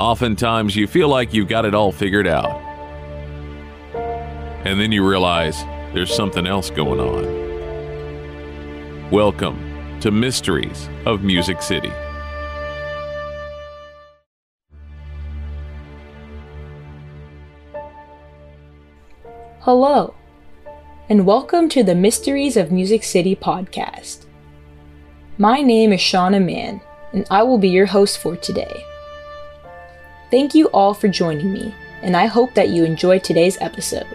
Oftentimes, you feel like you've got it all figured out. And then you realize there's something else going on. Welcome to Mysteries of Music City. Hello, and welcome to the Mysteries of Music City podcast. My name is Shawna Mann, and I will be your host for today. Thank you all for joining me, and I hope that you enjoyed today's episode.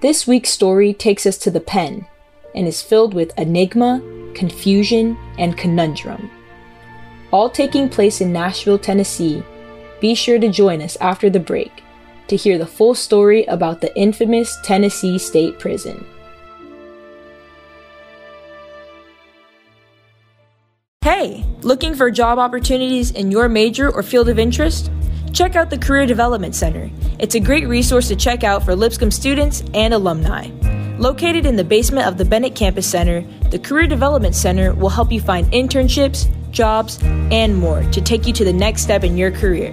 This week's story takes us to the pen and is filled with enigma, confusion, and conundrum. All taking place in Nashville, Tennessee. Be sure to join us after the break to hear the full story about the infamous Tennessee State Prison. Hey, looking for job opportunities in your major or field of interest? Check out the Career Development Center. It's a great resource to check out for Lipscomb students and alumni. Located in the basement of the Bennett Campus Center, the Career Development Center will help you find internships, jobs, and more to take you to the next step in your career.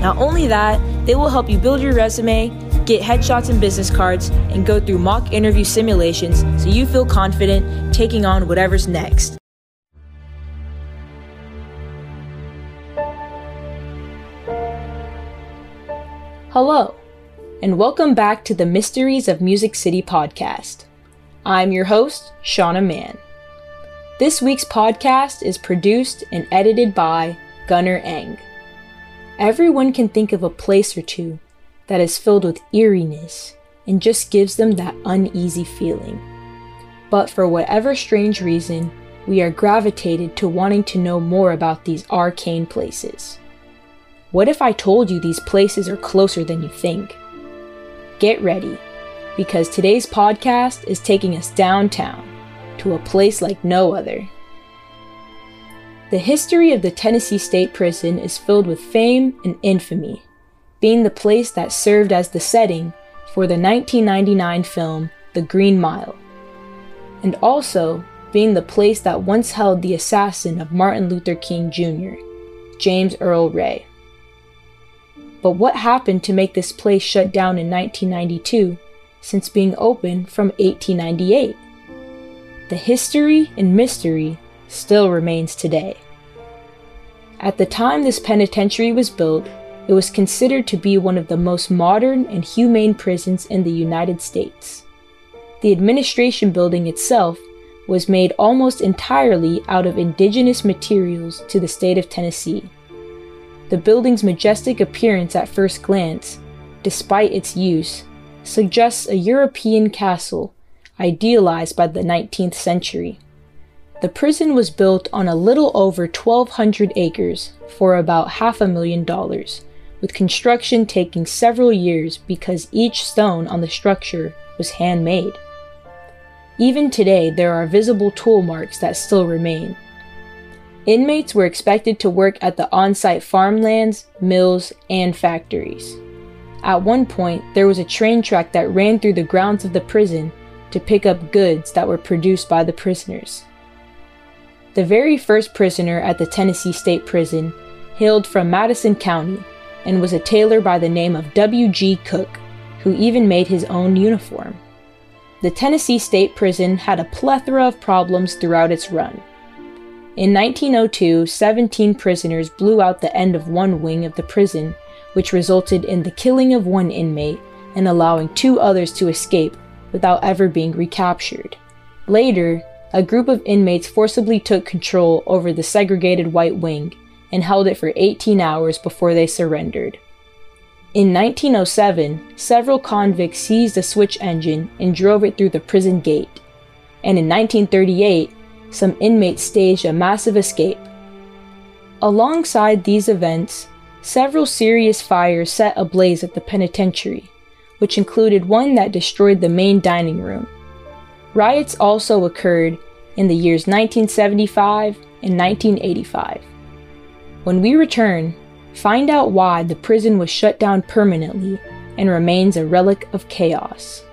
Not only that, they will help you build your resume, get headshots and business cards, and go through mock interview simulations so you feel confident taking on whatever's next. Hello, and welcome back to the Mysteries of Music City podcast. I'm your host, Shawna Mann. This week's podcast is produced and edited by Gunnar Eng. Everyone can think of a place or two that is filled with eeriness and just gives them that uneasy feeling. But for whatever strange reason, we are gravitated to wanting to know more about these arcane places. What if I told you these places are closer than you think? Get ready, because today's podcast is taking us downtown to a place like no other. The history of the Tennessee State Prison is filled with fame and infamy, being the place that served as the setting for the 1999 film The Green Mile, and also being the place that once held the assassin of Martin Luther King Jr., James Earl Ray. But what happened to make this place shut down in 1992 since being open from 1898? The history and mystery still remains today. At the time this penitentiary was built, it was considered to be one of the most modern and humane prisons in the United States. The administration building itself was made almost entirely out of indigenous materials to the state of Tennessee. The building's majestic appearance at first glance, despite its use, suggests a European castle idealized by the 19th century. The prison was built on a little over 1,200 acres for about half a million dollars, with construction taking several years because each stone on the structure was handmade. Even today, there are visible tool marks that still remain. Inmates were expected to work at the on site farmlands, mills, and factories. At one point, there was a train track that ran through the grounds of the prison to pick up goods that were produced by the prisoners. The very first prisoner at the Tennessee State Prison hailed from Madison County and was a tailor by the name of W.G. Cook, who even made his own uniform. The Tennessee State Prison had a plethora of problems throughout its run. In 1902, 17 prisoners blew out the end of one wing of the prison, which resulted in the killing of one inmate and allowing two others to escape without ever being recaptured. Later, a group of inmates forcibly took control over the segregated white wing and held it for 18 hours before they surrendered. In 1907, several convicts seized a switch engine and drove it through the prison gate. And in 1938, some inmates staged a massive escape. Alongside these events, several serious fires set ablaze at the penitentiary, which included one that destroyed the main dining room. Riots also occurred in the years 1975 and 1985. When we return, find out why the prison was shut down permanently and remains a relic of chaos.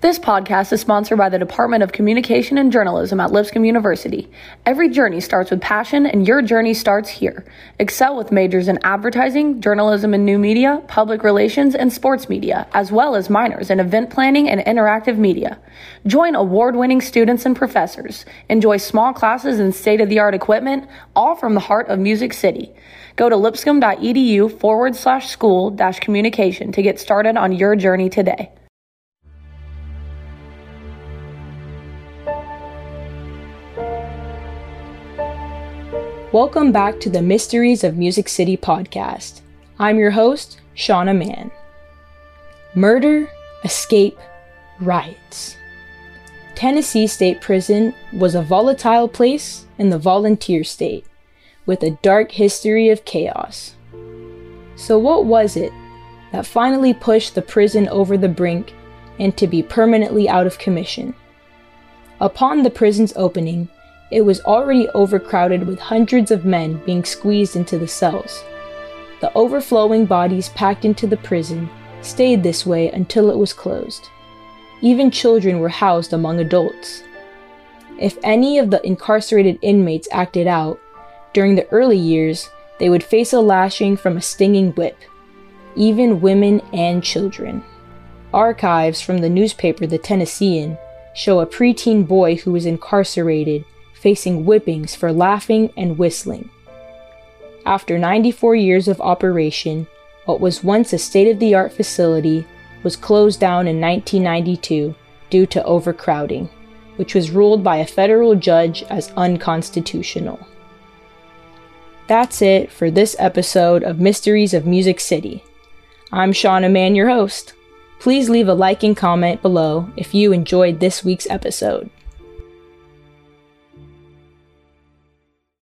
This podcast is sponsored by the Department of Communication and Journalism at Lipscomb University. Every journey starts with passion, and your journey starts here. Excel with majors in advertising, journalism and new media, public relations, and sports media, as well as minors in event planning and interactive media. Join award winning students and professors. Enjoy small classes and state of the art equipment, all from the heart of Music City. Go to lipscomb.edu forward slash school dash communication to get started on your journey today. Welcome back to the Mysteries of Music City podcast. I'm your host, Shawna Mann. Murder, escape, riots. Tennessee State Prison was a volatile place in the volunteer state with a dark history of chaos. So, what was it that finally pushed the prison over the brink and to be permanently out of commission? Upon the prison's opening, it was already overcrowded with hundreds of men being squeezed into the cells. The overflowing bodies packed into the prison stayed this way until it was closed. Even children were housed among adults. If any of the incarcerated inmates acted out, during the early years, they would face a lashing from a stinging whip, even women and children. Archives from the newspaper The Tennessean show a preteen boy who was incarcerated facing whippings for laughing and whistling. After 94 years of operation, what was once a state of the art facility was closed down in 1992 due to overcrowding, which was ruled by a federal judge as unconstitutional. That's it for this episode of Mysteries of Music City. I'm Shawna Mann, your host. Please leave a like and comment below if you enjoyed this week's episode.